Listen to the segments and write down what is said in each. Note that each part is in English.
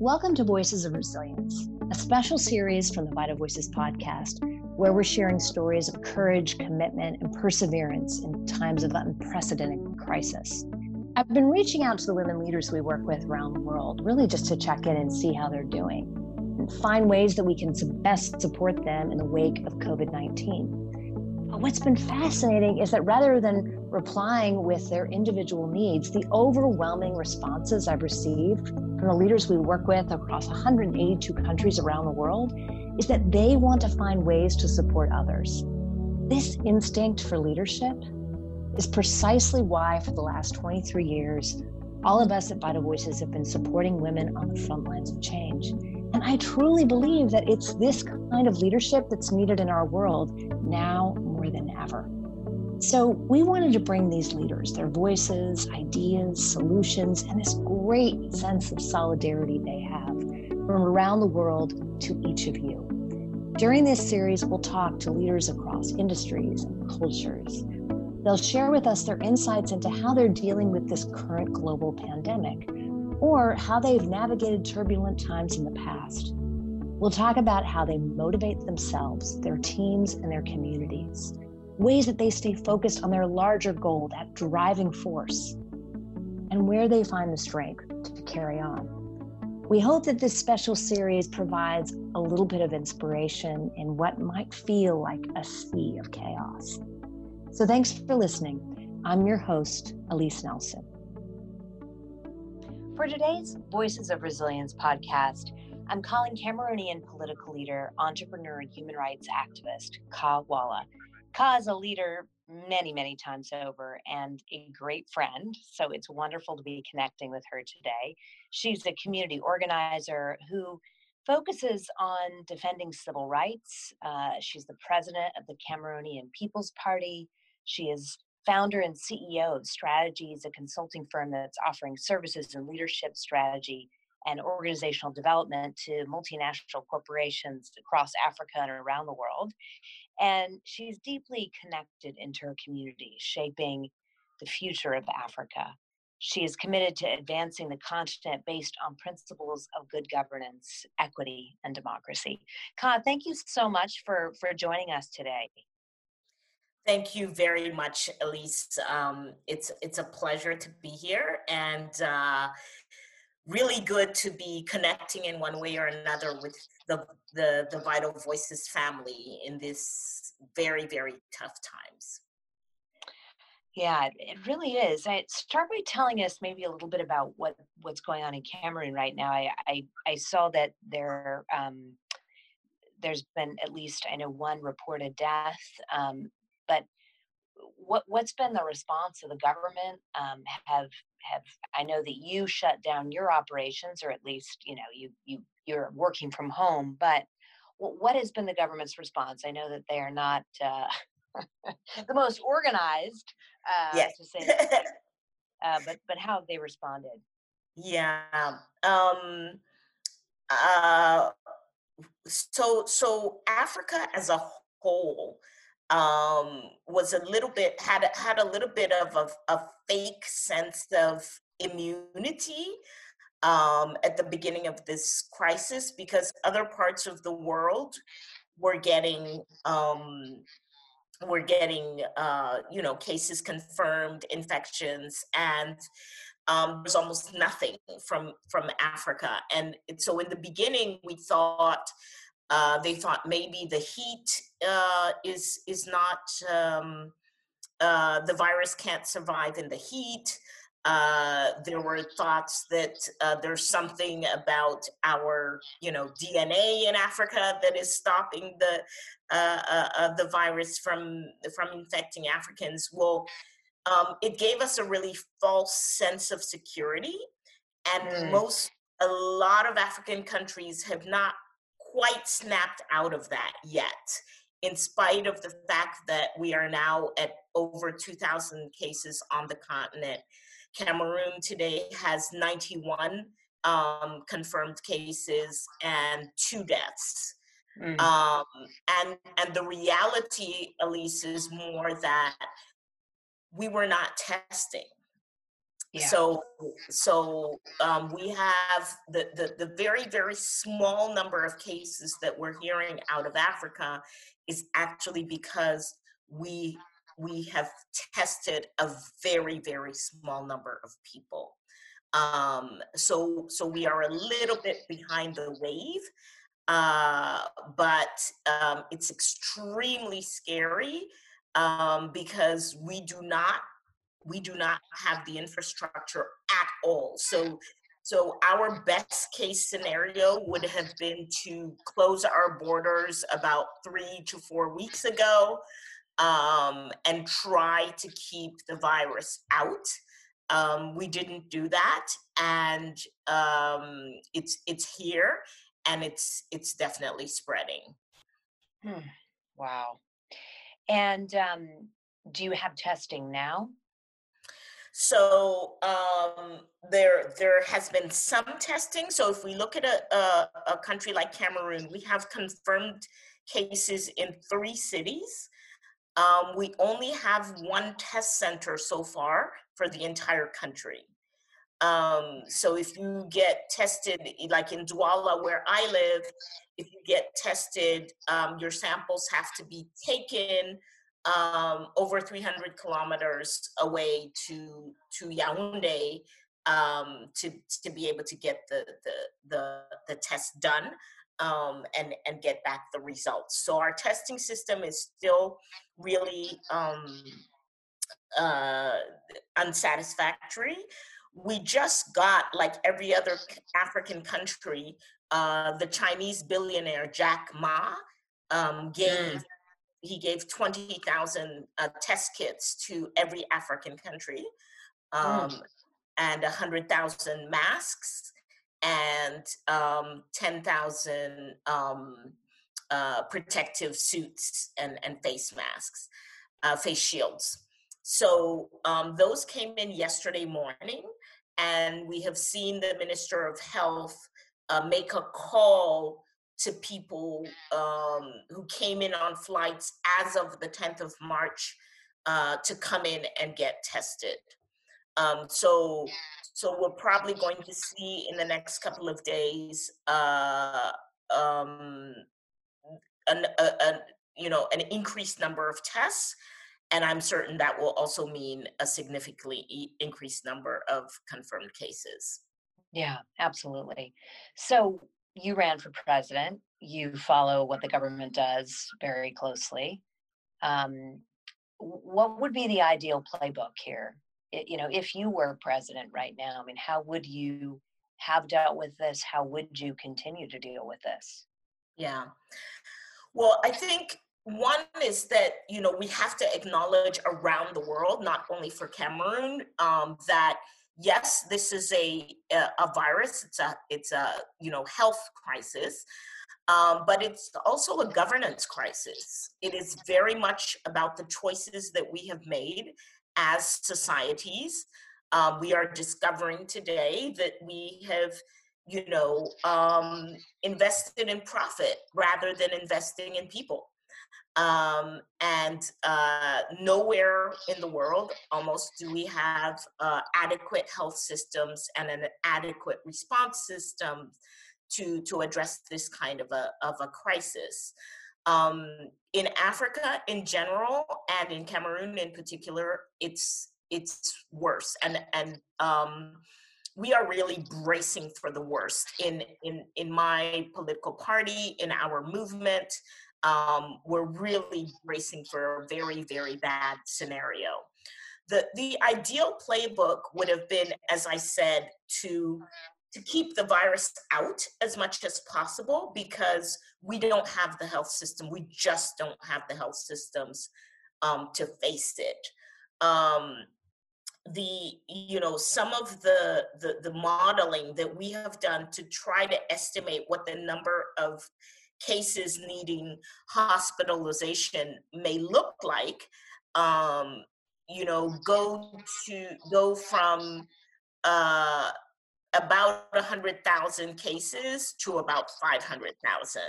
Welcome to Voices of Resilience, a special series from the Vital Voices podcast, where we're sharing stories of courage, commitment, and perseverance in times of unprecedented crisis. I've been reaching out to the women leaders we work with around the world, really just to check in and see how they're doing and find ways that we can best support them in the wake of COVID 19. But what's been fascinating is that rather than replying with their individual needs, the overwhelming responses I've received from the leaders we work with across 182 countries around the world is that they want to find ways to support others. This instinct for leadership is precisely why, for the last 23 years, all of us at Vital Voices have been supporting women on the front lines of change. And I truly believe that it's this kind of leadership that's needed in our world now more than ever. So, we wanted to bring these leaders, their voices, ideas, solutions, and this great sense of solidarity they have from around the world to each of you. During this series, we'll talk to leaders across industries and cultures. They'll share with us their insights into how they're dealing with this current global pandemic or how they've navigated turbulent times in the past. We'll talk about how they motivate themselves, their teams, and their communities, ways that they stay focused on their larger goal, that driving force, and where they find the strength to carry on. We hope that this special series provides a little bit of inspiration in what might feel like a sea of chaos. So, thanks for listening. I'm your host, Alyse Nelson. For today's Voices of Resilience podcast, I'm calling Cameroonian political leader, entrepreneur, and human rights activist Kah Walla. Is a leader many, many times over and a great friend. So it's wonderful to be connecting with her today. She's a community organizer who focuses on defending civil rights. Uh, she's the president of the Cameroonian People's Party. She is founder and CEO of Strategies, a consulting firm that's offering services and leadership strategy and organizational development to multinational corporations across Africa and around the world. And she's deeply connected into her community, shaping the future of Africa. She is committed to advancing the continent based on principles of good governance, equity, and democracy. Kah, thank you so much for, for joining us today. Thank you very much, Alyse. Um, it's it's a pleasure to be here, and uh, really good to be connecting in one way or another with the the, the Vital Voices family in this very very tough times. Yeah, it really is. I start by telling us maybe a little bit about what what's going on in Cameroon right now. I I, I saw that there. Um, there's been at least I know one reported death. Um, what what's been the response of the government? Um, have have I know that you shut down your operations, or at least you know you you you're working from home. But what has been the government's response? I know that they are not uh, the most organized, uh, yes. to say, uh, but but how have they responded? Yeah. Um, uh, so so Africa as a whole um, was a little bit had had a little bit of a, a fake sense of immunity um, at the beginning of this crisis because other parts of the world were getting um, were getting uh, you know cases confirmed, infections, and um, there's almost nothing from from Africa. And so in the beginning, we thought uh, they thought maybe the heat uh, is is not um, uh, the virus can't survive in the heat. Uh, there were thoughts that uh, there's something about our you know DNA in Africa that is stopping the uh, the virus from from infecting Africans. Well, um, it gave us a really false sense of security, and mm. most a lot of African countries have not quite snapped out of that yet, in spite of the fact that we are now at over 2,000 cases on the continent. Cameroon today has 91 um, confirmed cases and two deaths. Mm. Um, and and the reality, Alyse, is more that we were not testing. Yeah. So, so um, we have the, the the very very small number of cases that we're hearing out of Africa is actually because we we have tested a very very small number of people. Um, so so we are a little bit behind the wave, uh, but um, it's extremely scary um, because we do not we do not have the infrastructure at all. So, so our best case scenario would have been to close our borders about three to four weeks ago um, and try to keep the virus out. Um, we didn't do that, and um, it's it's here, and it's it's definitely spreading. Hmm. Wow. And um, do you have testing now? So um, there there has been some testing. So if we look at a, a, a country like Cameroon, we have confirmed cases in three cities. Um, we only have one test center so far for the entire country. Um, so if you get tested, like in Douala where I live, if you get tested, um, your samples have to be taken um, over 300 kilometers away to to Yaoundé um, to to be able to get the the the, the test done um, and and get back the results. So our testing system is still really um, uh, unsatisfactory. We just got, like every other African country, uh, the Chinese billionaire Jack Ma um, gave mm he gave 20,000 uh, test kits to every African country um, mm. and 100,000 masks and um, 10,000 um, uh, protective suits and, and face masks, uh, face shields. So um, those came in yesterday morning, and we have seen the Minister of Health uh, make a call to people um, who came in on flights as of the 10th of March uh, to come in and get tested. Um, so, so we're probably going to see in the next couple of days, uh, um, an, a, a, you know, an increased number of tests, and I'm certain that will also mean a significantly increased number of confirmed cases. Yeah, absolutely. So, you ran for president. You follow what the government does very closely. Um, what would be the ideal playbook here? It, you know, if you were president right now, I mean, how would you have dealt with this? How would you continue to deal with this? Yeah. Well, I think one is that you know we have to acknowledge around the world, not only for Cameroon, um, that yes, this is a, a, virus. It's a it's a you know health crisis, um, but it's also a governance crisis. It is very much about the choices that we have made as societies. Um, we are discovering today that we have you know um, invested in profit rather than investing in people um, and uh, nowhere in the world almost do we have uh, adequate health systems and an adequate response system to, to address this kind of a, of a crisis. Um, in Africa in general and in Cameroon in particular, it's it's worse. And and um, we are really bracing for the worst in in in my political party, in our movement um, we're really bracing for a very, very bad scenario. The, the ideal playbook would have been, as I said, to, to keep the virus out as much as possible because we don't have the health system. We just don't have the health systems um, to face it. Um, the you know some of the, the the modeling that we have done to try to estimate what the number of cases needing hospitalization may look like um, you know go to go from uh, about 100,000 cases to about 500,000.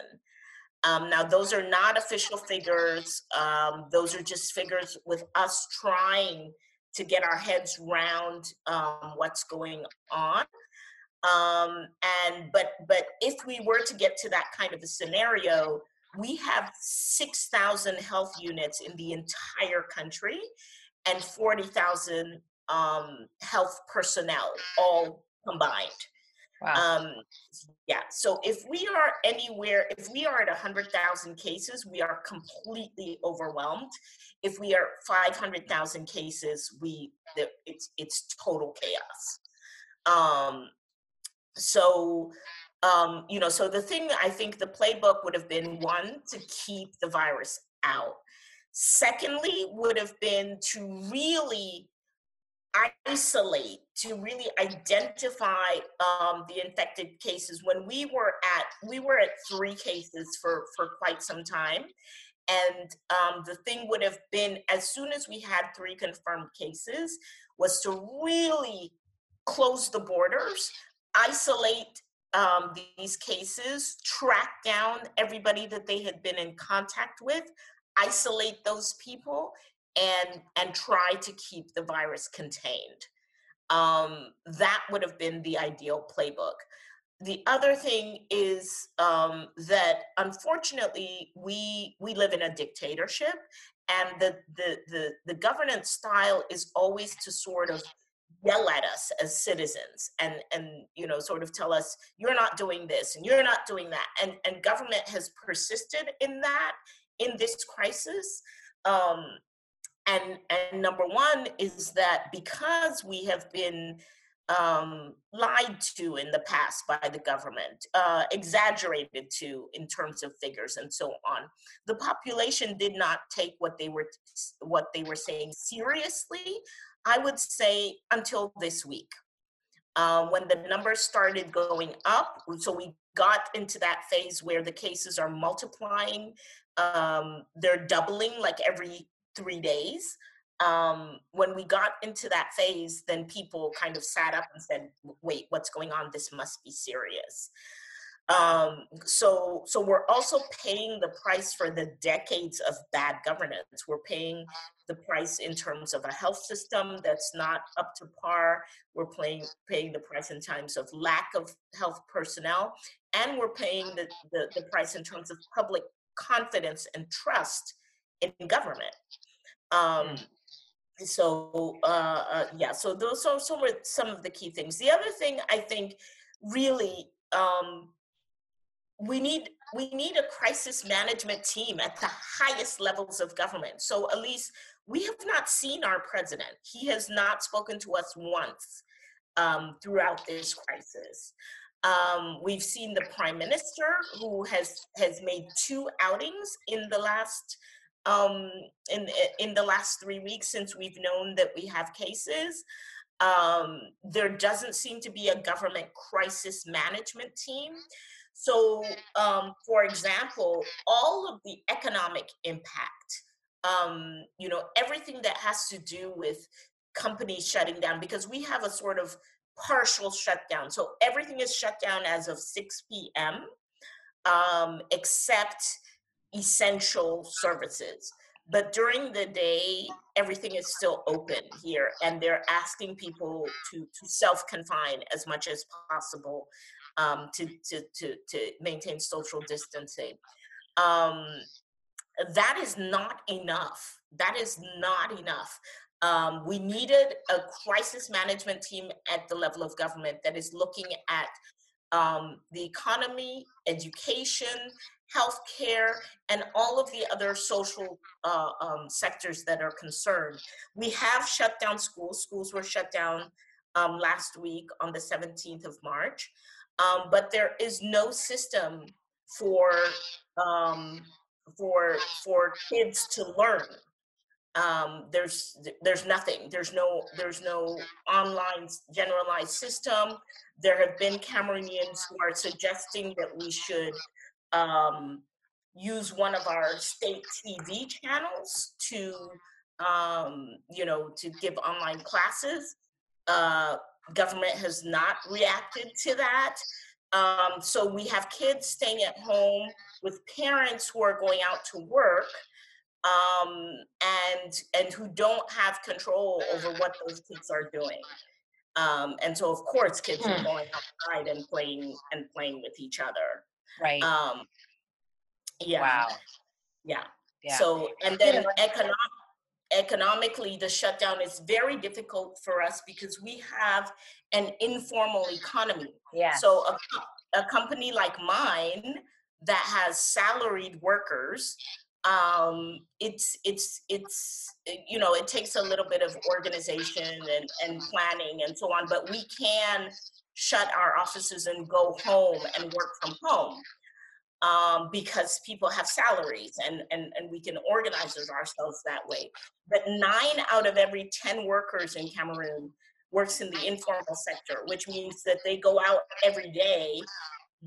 Um, now, those are not official figures. Um, those are just figures with us trying to get our heads round um, what's going on. Um, and but but if we were to get to that kind of a scenario, we have 6,000 health units in the entire country and 40,000 um, health personnel all combined. Wow. Um, yeah. So if we are anywhere, if we are at 100,000 cases, we are completely overwhelmed. If we are 500,000 cases, we it's it's total chaos. Um, so um, you know, so the thing I think the playbook would have been one to keep the virus out. Secondly, would have been to really isolate, to really identify um, the infected cases. When we were at, we were at three cases for for quite some time, and um, the thing would have been as soon as we had three confirmed cases, was to really close the borders, isolate um, these cases, track down everybody that they had been in contact with, isolate those people, and and try to keep the virus contained. Um, that would have been the ideal playbook. The other thing is um, that unfortunately we we live in a dictatorship, and the the the, the governance style is always to sort of yell at us as citizens and and you know sort of tell us you're not doing this and you're not doing that and and government has persisted in that in this crisis um and and number one is that because we have been um, lied to in the past by the government, uh, exaggerated to in terms of figures and so on. The population did not take what they were what they were saying seriously I would say until this week. Uh, when the numbers started going up, so we got into that phase where the cases are multiplying, um, they're doubling like every three days. Um, when we got into that phase, then people kind of sat up and said, wait, what's going on? This must be serious. Um, so, so we're also paying the price for the decades of bad governance. We're paying the price in terms of a health system that's not up to par. We're paying paying the price in terms of lack of health personnel, and we're paying the, the, the price in terms of public confidence and trust in government. Um, mm. so uh, uh, yeah, so those are some, some of the key things. The other thing I think really um, we need we need a crisis management team at the highest levels of government. So Alyse, we have not seen our president. He has not spoken to us once um, throughout this crisis. Um, we've seen the prime minister who has has made two outings in the last um, in in the last three weeks since we've known that we have cases. Um, there doesn't seem to be a government crisis management team. So, um, for example, all of the economic impact, um, you know, everything that has to do with companies shutting down, because we have a sort of partial shutdown. So everything is shut down as of 6 p.m., um, except essential services. But during the day, everything is still open here, and they're asking people to, to self confine as much as possible um, to, to, to, to maintain social distancing. Um, that is not enough. That is not enough. Um, we needed a crisis management team at the level of government that is looking at um, the economy, education, healthcare, and all of the other social uh, um, sectors that are concerned. We have shut down schools. Schools were shut down um, last week on the 17th of March um, but there is no system for um, for for kids to learn. Um, there's there's nothing. There's no there's no online generalized system. There have been Cameroonians who are suggesting that we should um, use one of our state TV channels to um, you know to give online classes. Uh, government has not reacted to that. Um, so we have kids staying at home with parents who are going out to work. um, and and who don't have control over what those kids are doing. Um, and so, of course, kids are hmm. going outside and playing and playing with each other. Right. Um, yeah. Wow. Yeah. yeah. So, and then economic, economically, the shutdown is very difficult for us because we have an informal economy. Yeah. So, a, a company like mine that has salaried workers um, it's it's it's you know it takes a little bit of organization and, and planning and so on but we can shut our offices and go home and work from home um, because people have salaries and, and, and we can organize ourselves that way. But nine out of every 10 workers in Cameroon works in the informal sector, which means that they go out every day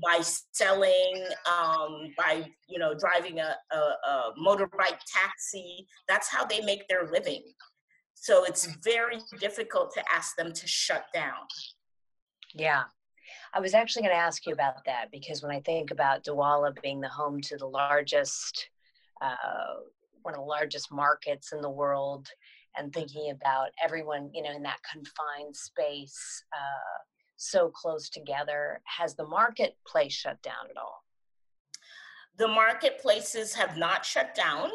by selling, um, by you know driving a, a, a motorbike taxi. That's how they make their living. So it's very difficult to ask them to shut down. Yeah. I was actually going to ask you about that because when I think about Douala being the home to the largest, uh, one of the largest markets in the world, and thinking about everyone, you know, in that confined space, uh, so close together. Has the marketplace shut down at all? The marketplaces have not shut down.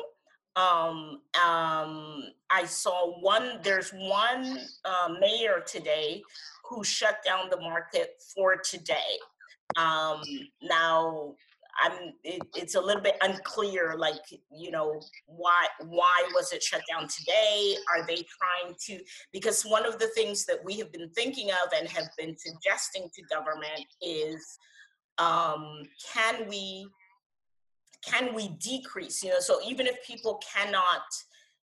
Um, um, I saw one, there's one uh, mayor today who shut down the market for today. Um, now, I'm it, it's a little bit unclear like you know why why was it shut down today are they trying to because one of the things that we have been thinking of and have been suggesting to government is um, can we can we decrease? You know so even if people cannot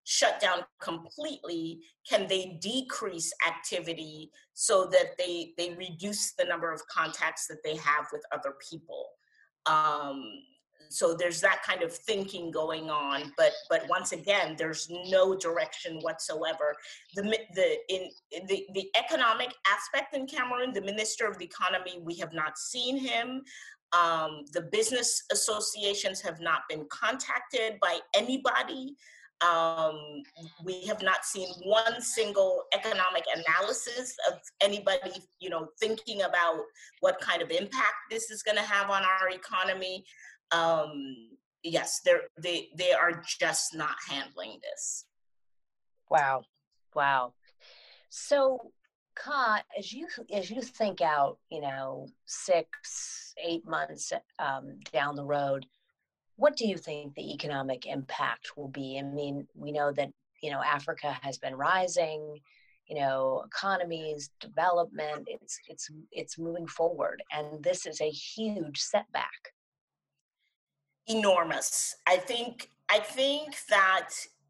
shut down completely can they decrease activity so that they they reduce the number of contacts that they have with other people? Um, so there's that kind of thinking going on but but once again there's no direction whatsoever. The the in the the economic aspect in cameroon the minister of the economy we have not seen him um, the business associations have not been contacted by anybody um, we have not seen one single economic analysis of anybody, you know, thinking about what kind of impact this is going to have on our economy. Um, yes, they're, they they are just not handling this. Wow, wow. So, Kah, as you as you think out, you know, six, eight months um, down the road, what do you think the economic impact will be? I mean, we know that, you know, Africa has been rising, you know, economies, development, it's it's it's moving forward and this is a huge setback. Enormous. I think I think that,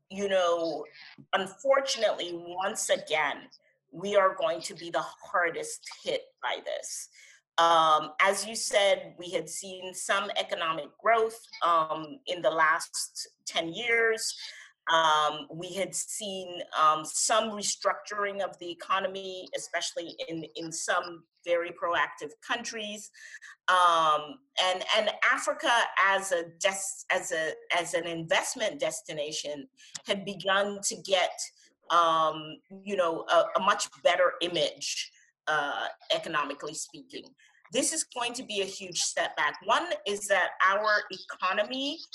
you know, unfortunately once again, we are going to be the hardest hit by this. Um, as you said, we had seen some economic growth um, in the last 10 years. Um, we had seen um, some restructuring of the economy, especially in, in some very proactive countries. Um, and, and Africa as a, des- as, a, as an investment destination had begun to get um, you know, a, a much better image uh, economically speaking. This is going to be a huge setback. One is that our economies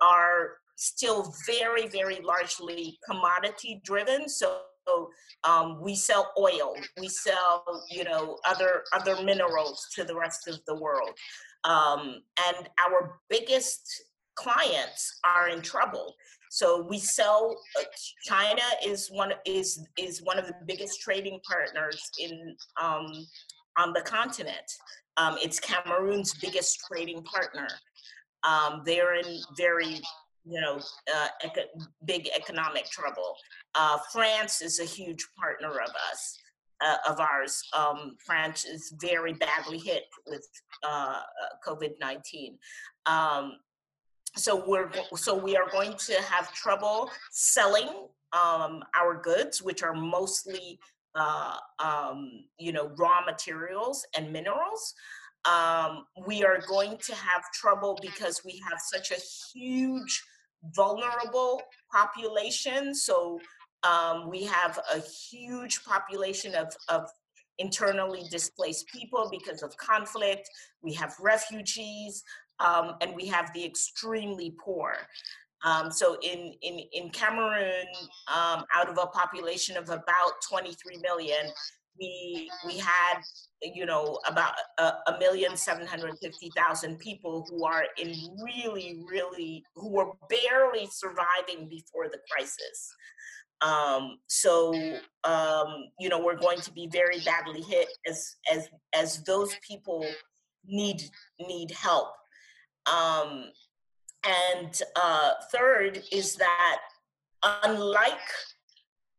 are still very, very largely commodity driven. So um, we sell oil, we sell, you know, other other minerals to the rest of the world, um, and our biggest clients are in trouble. So we sell. Uh, China is one is is one of the biggest trading partners in um, on the continent. Um, it's Cameroon's biggest trading partner. Um, they're in very you know uh, eco- big economic trouble. Uh, France is a huge partner of us. Uh, of ours, um, France is very badly hit with uh, uh, COVID 19. Um, so we're so we are going to have trouble selling um, our goods, which are mostly uh, um, you know raw materials and minerals. Um, we are going to have trouble because we have such a huge vulnerable population. So um, we have a huge population of, of internally displaced people because of conflict. We have refugees, um, and we have the extremely poor. Um, so in, in, in Cameroon, um, out of a population of about 23 million, we, we had, you know, about a, million seven hundred fifty thousand people who are in really, really, who were barely surviving before the crisis. Um, so um, you know we're going to be very badly hit as as as those people need need help. Um, and uh, third is that unlike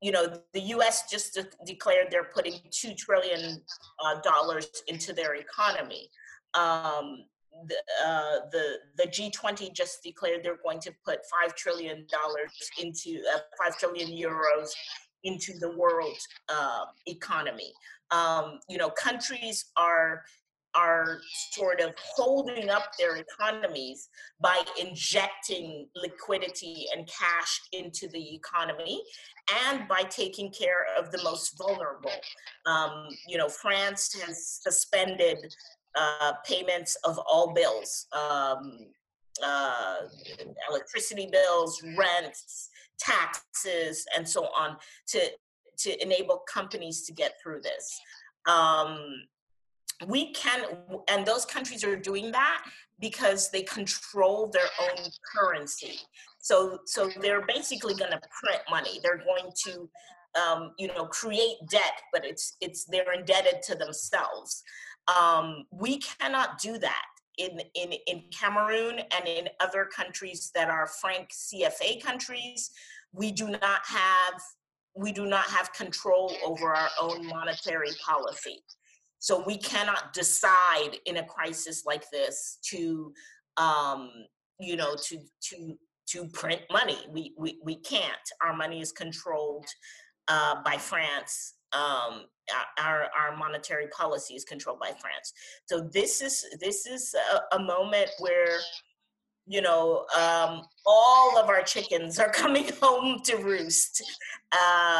you know the U.S. just de- declared they're putting two trillion uh, dollars into their economy. Um, the, uh, the the G20 just declared they're going to put five trillion dollars into uh, five trillion euros into the world uh, economy. Um, you know, countries are are sort of holding up their economies by injecting liquidity and cash into the economy and by taking care of the most vulnerable. Um, you know, France has suspended uh, payments of all bills, um, uh, electricity bills, rents, taxes, and so on, to to enable companies to get through this. Um, we can, and those countries are doing that because they control their own currency. So, so they're basically going to print money. They're going to, um, you know, create debt, but it's it's they're indebted to themselves. Um, we cannot do that in, in, in Cameroon and in other countries that are franc CFA countries. We do not have we do not have control over our own monetary policy. So we cannot decide in a crisis like this to, um, you know, to to to print money. We we we can't. Our money is controlled uh, by France um, our our monetary policy is controlled by France. So this is this is a, a moment where you know um, all of our chickens are coming home to roost. Uh,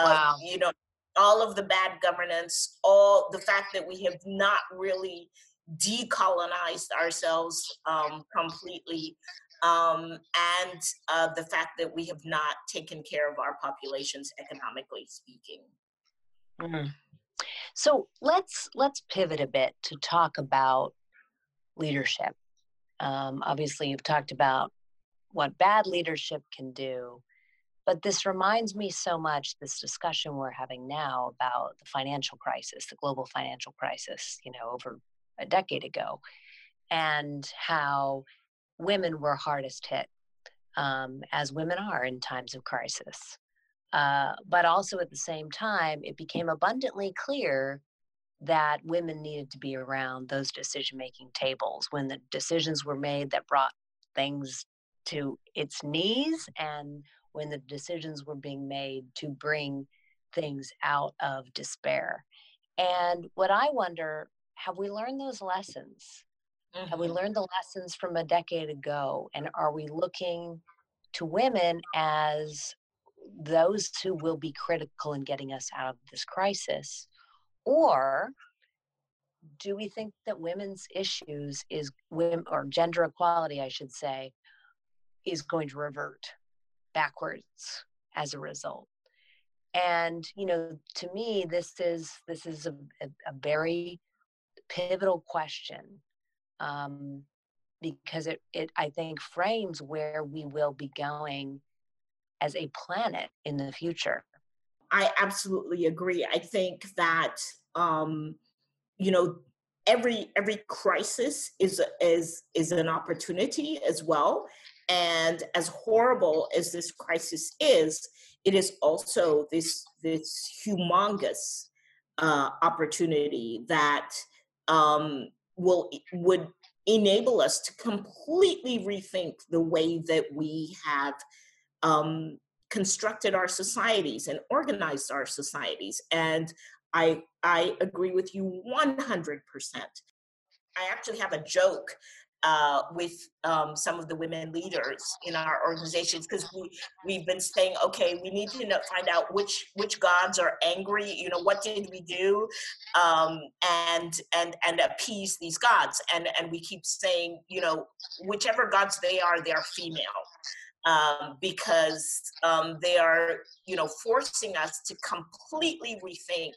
wow. You know all of the bad governance, all the fact that we have not really decolonized ourselves um, completely. Um, and uh, the fact that we have not taken care of our populations economically speaking. Mm. So let's let's pivot a bit to talk about leadership. Um, obviously, you've talked about what bad leadership can do, but this reminds me so much this discussion we're having now about the financial crisis, the global financial crisis. You know, over a decade ago, and how women were hardest hit, um, as women are in times of crisis. Uh, but also at the same time, it became abundantly clear that women needed to be around those decision making tables when the decisions were made that brought things to its knees and when the decisions were being made to bring things out of despair. And what I wonder have we learned those lessons? Mm-hmm. Have we mm-hmm. learned the lessons from a decade ago? And are we looking to women as those who will be critical in getting us out of this crisis? Or do we think that women's issues is women or gender equality, I should say, is going to revert backwards as a result? And you know, to me, this is this is a, a, very pivotal question um, because it it I think frames where we will be going as a planet in the future. I absolutely agree. I think that um, you know every every crisis is is is an opportunity as well. And as horrible as this crisis is, it is also this this humongous uh, opportunity that um, will would enable us to completely rethink the way that we have um, constructed our societies and organized our societies. And I, I agree with you 100%. I actually have a joke uh, with um, some of the women leaders in our organizations because we we've been saying okay we need to know, find out which which gods are angry you know what did we do um, and and and appease these gods? And and we keep saying you know whichever gods they are they are female um, because um, they are you know forcing us to completely rethink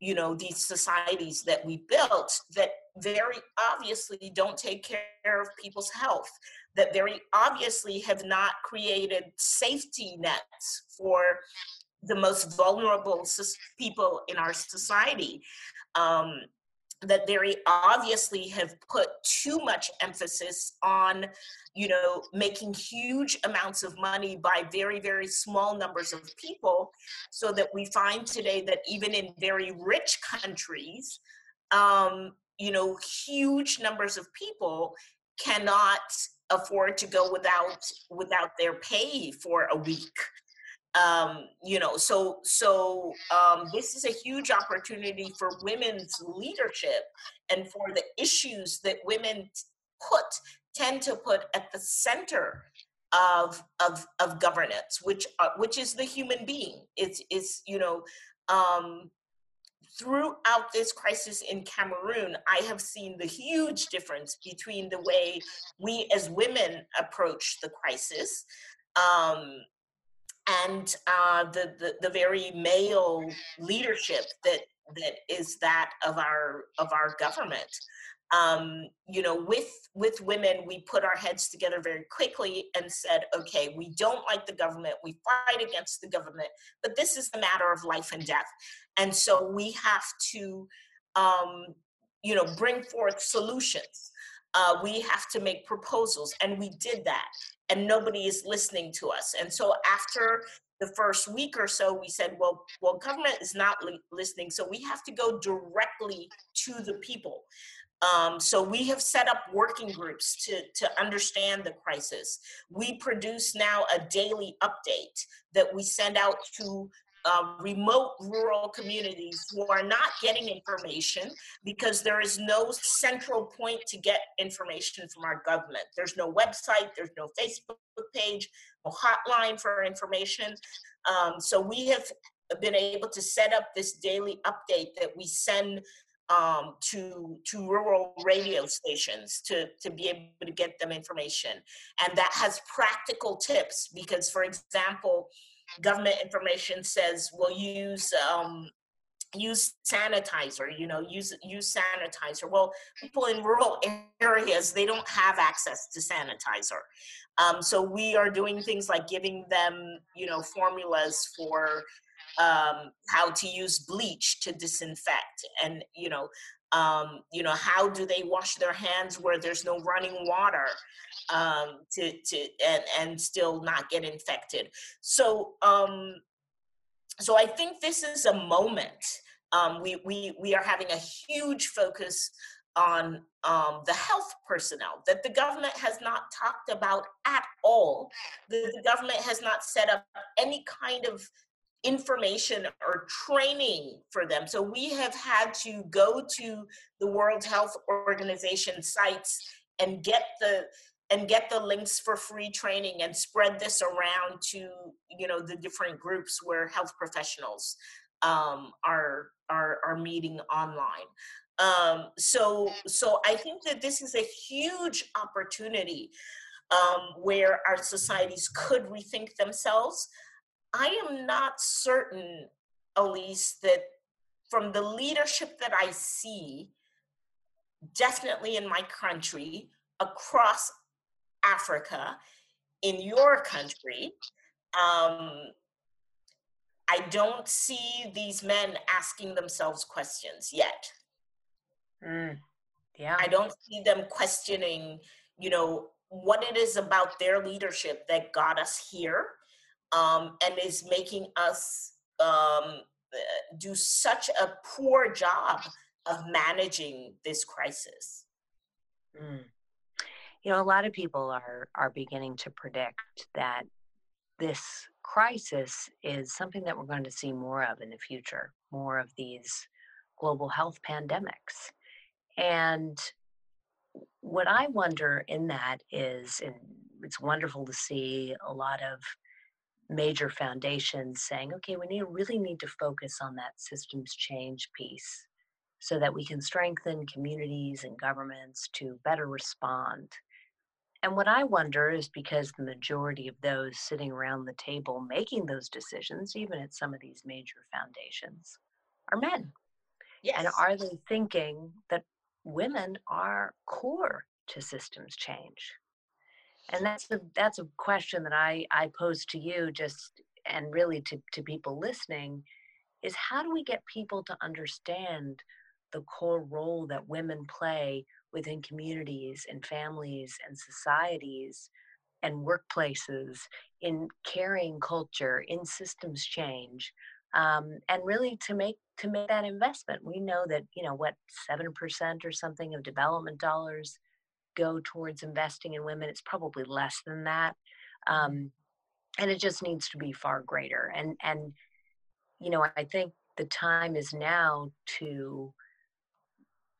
you know these societies that we built that very obviously don't take care of people's health that very obviously have not created safety nets for the most vulnerable people in our society. Um, that very obviously have put too much emphasis on you know making huge amounts of money by very very small numbers of people so that we find today that even in very rich countries um, you know huge numbers of people cannot afford to go without without their pay for a week. Um, you know so so um, this is a huge opportunity for women's leadership and for the issues that women put tend to put at the center of of of governance which uh, which is the human being. It's is you know um throughout this crisis in Cameroon, I have seen the huge difference between the way we as women approach the crisis um, and uh, the, the, the very male leadership that that is that of our of our government um, you know with with women we put our heads together very quickly and said okay we don't like the government we fight against the government but this is a matter of life and death and so we have to um, you know bring forth solutions uh, we have to make proposals and we did that and nobody is listening to us. And so after the first week or so, we said, well, well, government is not li- listening, so we have to go directly to the people. Um, so we have set up working groups to, to understand the crisis. We produce now a daily update that we send out to uh, remote rural communities who are not getting information because there is no central point to get information from our government. There's no website, there's no Facebook page, no hotline for information. Um, so we have been able to set up this daily update that we send um, to to rural radio stations to to be able to get them information, and that has practical tips because, for example, government information says we'll use um, use sanitizer you know use use sanitizer. Well people in rural areas they don't have access to sanitizer. Um, so we are doing things like giving them you know formulas for um, how to use bleach to disinfect and you know um, you know how do they wash their hands where there's no running water um, to to and and still not get infected so um, so i think this is a moment um, we we we are having a huge focus on um, the health personnel that the government has not talked about at all. The, the government has not set up any kind of information or training for them. So we have had to go to the World Health Organization sites and get the and get the links for free training and spread this around to you know the different groups where health professionals um, are are are meeting online. Um, so so I think that this is a huge opportunity um, where our societies could rethink themselves. I am not certain, Alyse, that from the leadership that I see, definitely in my country, across Africa, in your country, um, I don't see these men asking themselves questions yet. Mm, yeah. I don't see them questioning, you know, what it is about their leadership that got us here um, and is making us um, do such a poor job of managing this crisis. Mm. You know, a lot of people are are beginning to predict that this crisis is something that we're going to see more of in the future, more of these global health pandemics. And what I wonder in that is, and it's wonderful to see a lot of major foundations saying, okay, we need really need to focus on that systems change piece so that we can strengthen communities and governments to better respond. And what I wonder is because the majority of those sitting around the table making those decisions, even at some of these major foundations, are men. Yes. And are they thinking that women are core to systems change? And that's the that's a question that I, I pose to you just and really to, to people listening is how do we get people to understand the core role that women play within communities and families and societies and workplaces in carrying culture in systems change um, and really to make to make that investment? We know that you know what 7% or something of development dollars go towards investing in women it's probably less than that um, and it just needs to be far greater and and you know i think the time is now to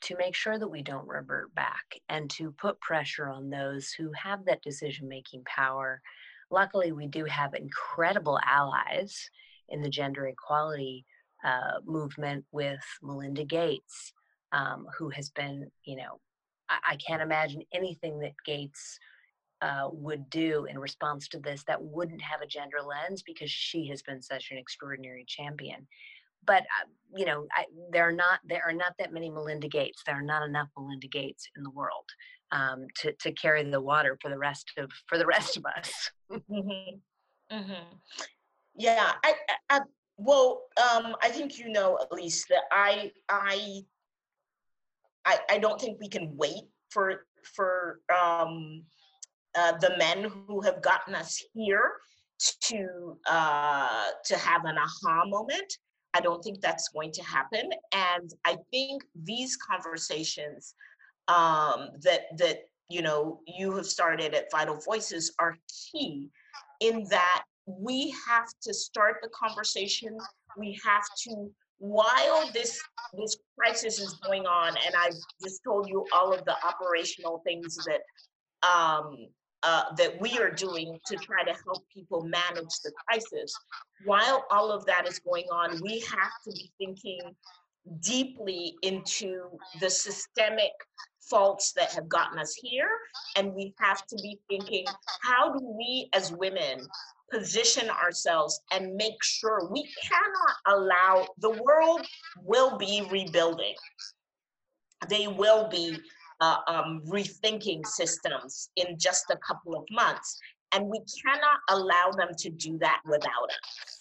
to make sure that we don't revert back and to put pressure on those who have that decision making power. Luckily, we do have incredible allies in the gender equality uh, movement with Melinda Gates, um, who has been, you know, I, I, can't imagine anything that Gates uh, would do in response to this that wouldn't have a gender lens because she has been such an extraordinary champion but uh, you know I, there are not there are not that many melinda gates there are not enough melinda gates in the world um, to, to carry the water for the rest of for the rest of us mm-hmm. Mm-hmm. yeah I, I, well um, i think you know at least that i i i, I don't think we can wait for for um, uh, the men who have gotten us here to uh, to have an aha moment I don't think that's going to happen. And I think these conversations um, that that you know you have started at Vital Voices are key in that we have to start the conversation. We have to while this this crisis is going on, and I just told you all of the operational things that um, uh, that we are doing to try to help people manage the crisis. While all of that is going on, we have to be thinking deeply into the systemic faults that have gotten us here. And we have to be thinking, how do we as women position ourselves and make sure we cannot allow the world will be rebuilding. They will be uh, um, rethinking systems in just a couple of months. And we cannot allow them to do that without us.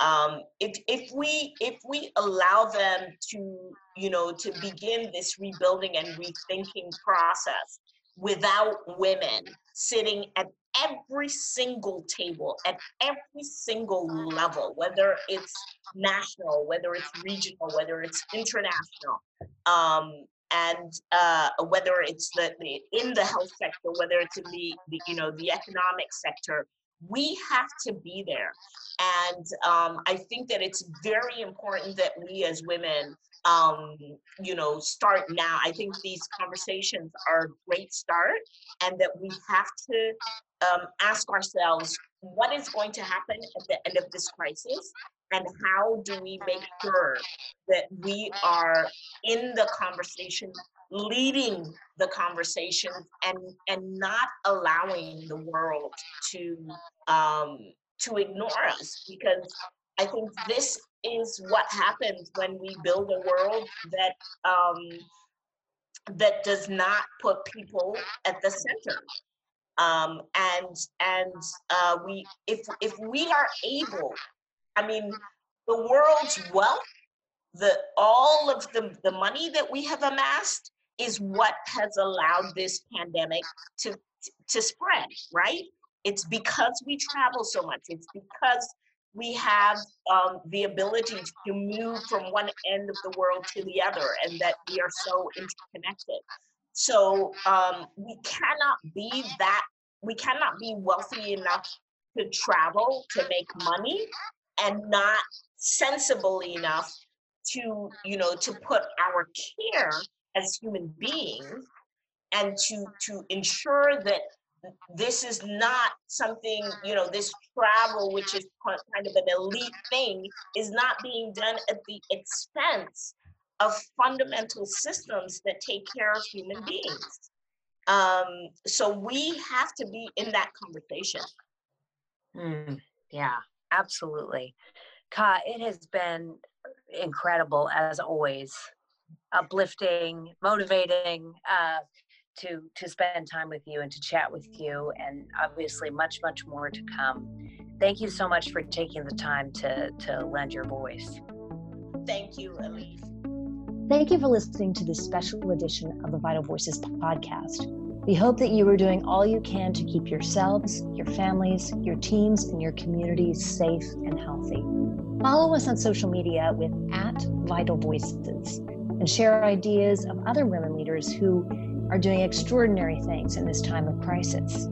Um, if, if we if we allow them to you know to begin this rebuilding and rethinking process without women sitting at every single table at every single level whether it's national whether it's regional whether it's international um, and uh, whether it's the, the, in the health sector, whether it's in the, the, you know the economic sector, we have to be there. And um, I think that it's very important that we as women, um, you know, start now. I think these conversations are a great start, and that we have to um, ask ourselves what is going to happen at the end of this crisis and how do we make sure that we are in the conversation leading the conversation and and not allowing the world to um to ignore us because i think this is what happens when we build a world that um that does not put people at the center. Um, and and uh, we if if we are able I mean, the world's wealth, the all of the, the money that we have amassed is what has allowed this pandemic to to spread, right? It's because we travel so much. It's because we have um, the ability to move from one end of the world to the other and that we are so interconnected. So um, we cannot be that, we cannot be wealthy enough to travel to make money and not sensible enough to you know to put our care as human beings and to to ensure that this is not something you know this travel which is kind of an elite thing is not being done at the expense of fundamental systems that take care of human beings. Um, so we have to be in that conversation. Mm, yeah absolutely. Kah it has been incredible as always uplifting motivating uh, to to spend time with you and to chat with you and obviously much much more to come. Thank you so much for taking the time to to lend your voice. Thank you Alyse. Thank you for listening to this special edition of the vital voices podcast. We hope that you are doing all you can to keep yourselves your families your teams and your communities safe and healthy. Follow us on social media with at vital voices and share ideas of other women leaders who are doing extraordinary things in this time of crisis.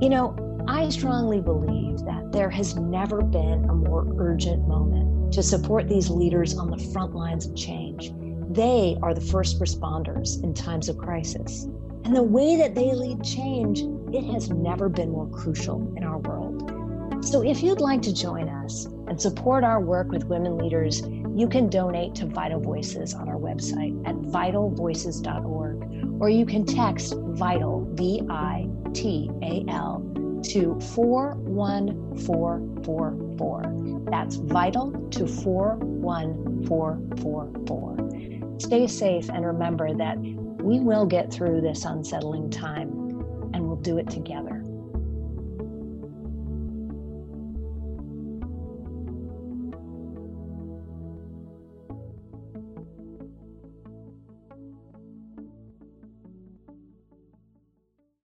You know, I strongly believe that there has never been a more urgent moment to support these leaders on the front lines of change. They are the first responders in times of crisis. And the way that they lead change, it has never been more crucial in our world. So if you'd like to join us and support our work with women leaders, you can donate to Vital Voices on our website at vitalvoices.org or you can text VITAL, V I T A L, to 41444. That's VITAL to 41444. Stay safe and remember that we will get through this unsettling time and we'll do it together.